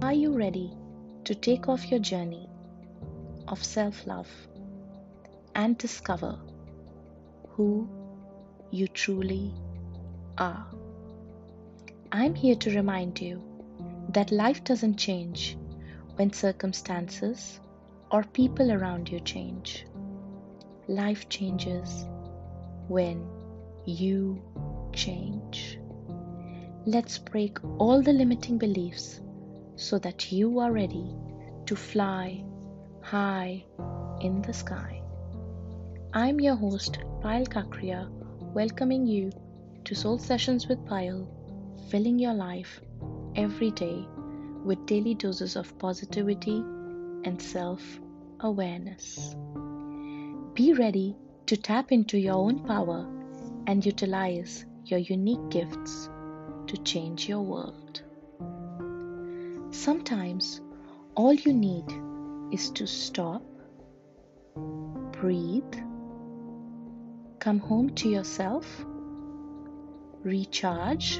Are you ready to take off your journey of self love and discover who you truly are? I'm here to remind you that life doesn't change when circumstances or people around you change. Life changes when you change. Let's break all the limiting beliefs so that you are ready to fly high in the sky. I'm your host, Payal Kakria, welcoming you to Soul Sessions with Payal, filling your life every day with daily doses of positivity and self awareness. Be ready to tap into your own power and utilize your unique gifts to change your world. Sometimes all you need is to stop, breathe, come home to yourself, recharge,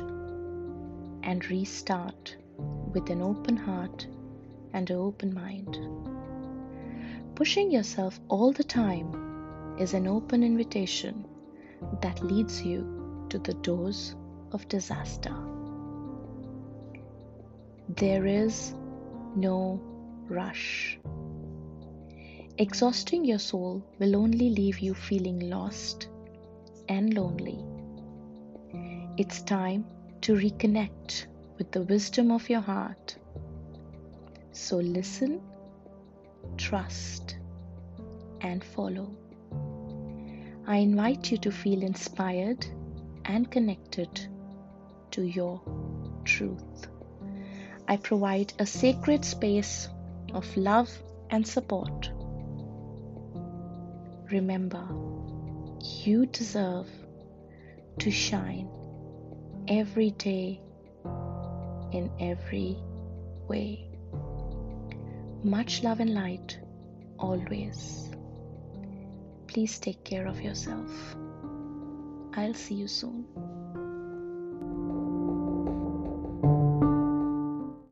and restart with an open heart and an open mind. Pushing yourself all the time is an open invitation that leads you to the doors of disaster. There is no rush. Exhausting your soul will only leave you feeling lost and lonely. It's time to reconnect with the wisdom of your heart. So listen, trust, and follow. I invite you to feel inspired and connected to your truth. I provide a sacred space of love and support. Remember, you deserve to shine every day in every way. Much love and light always. Please take care of yourself. I'll see you soon.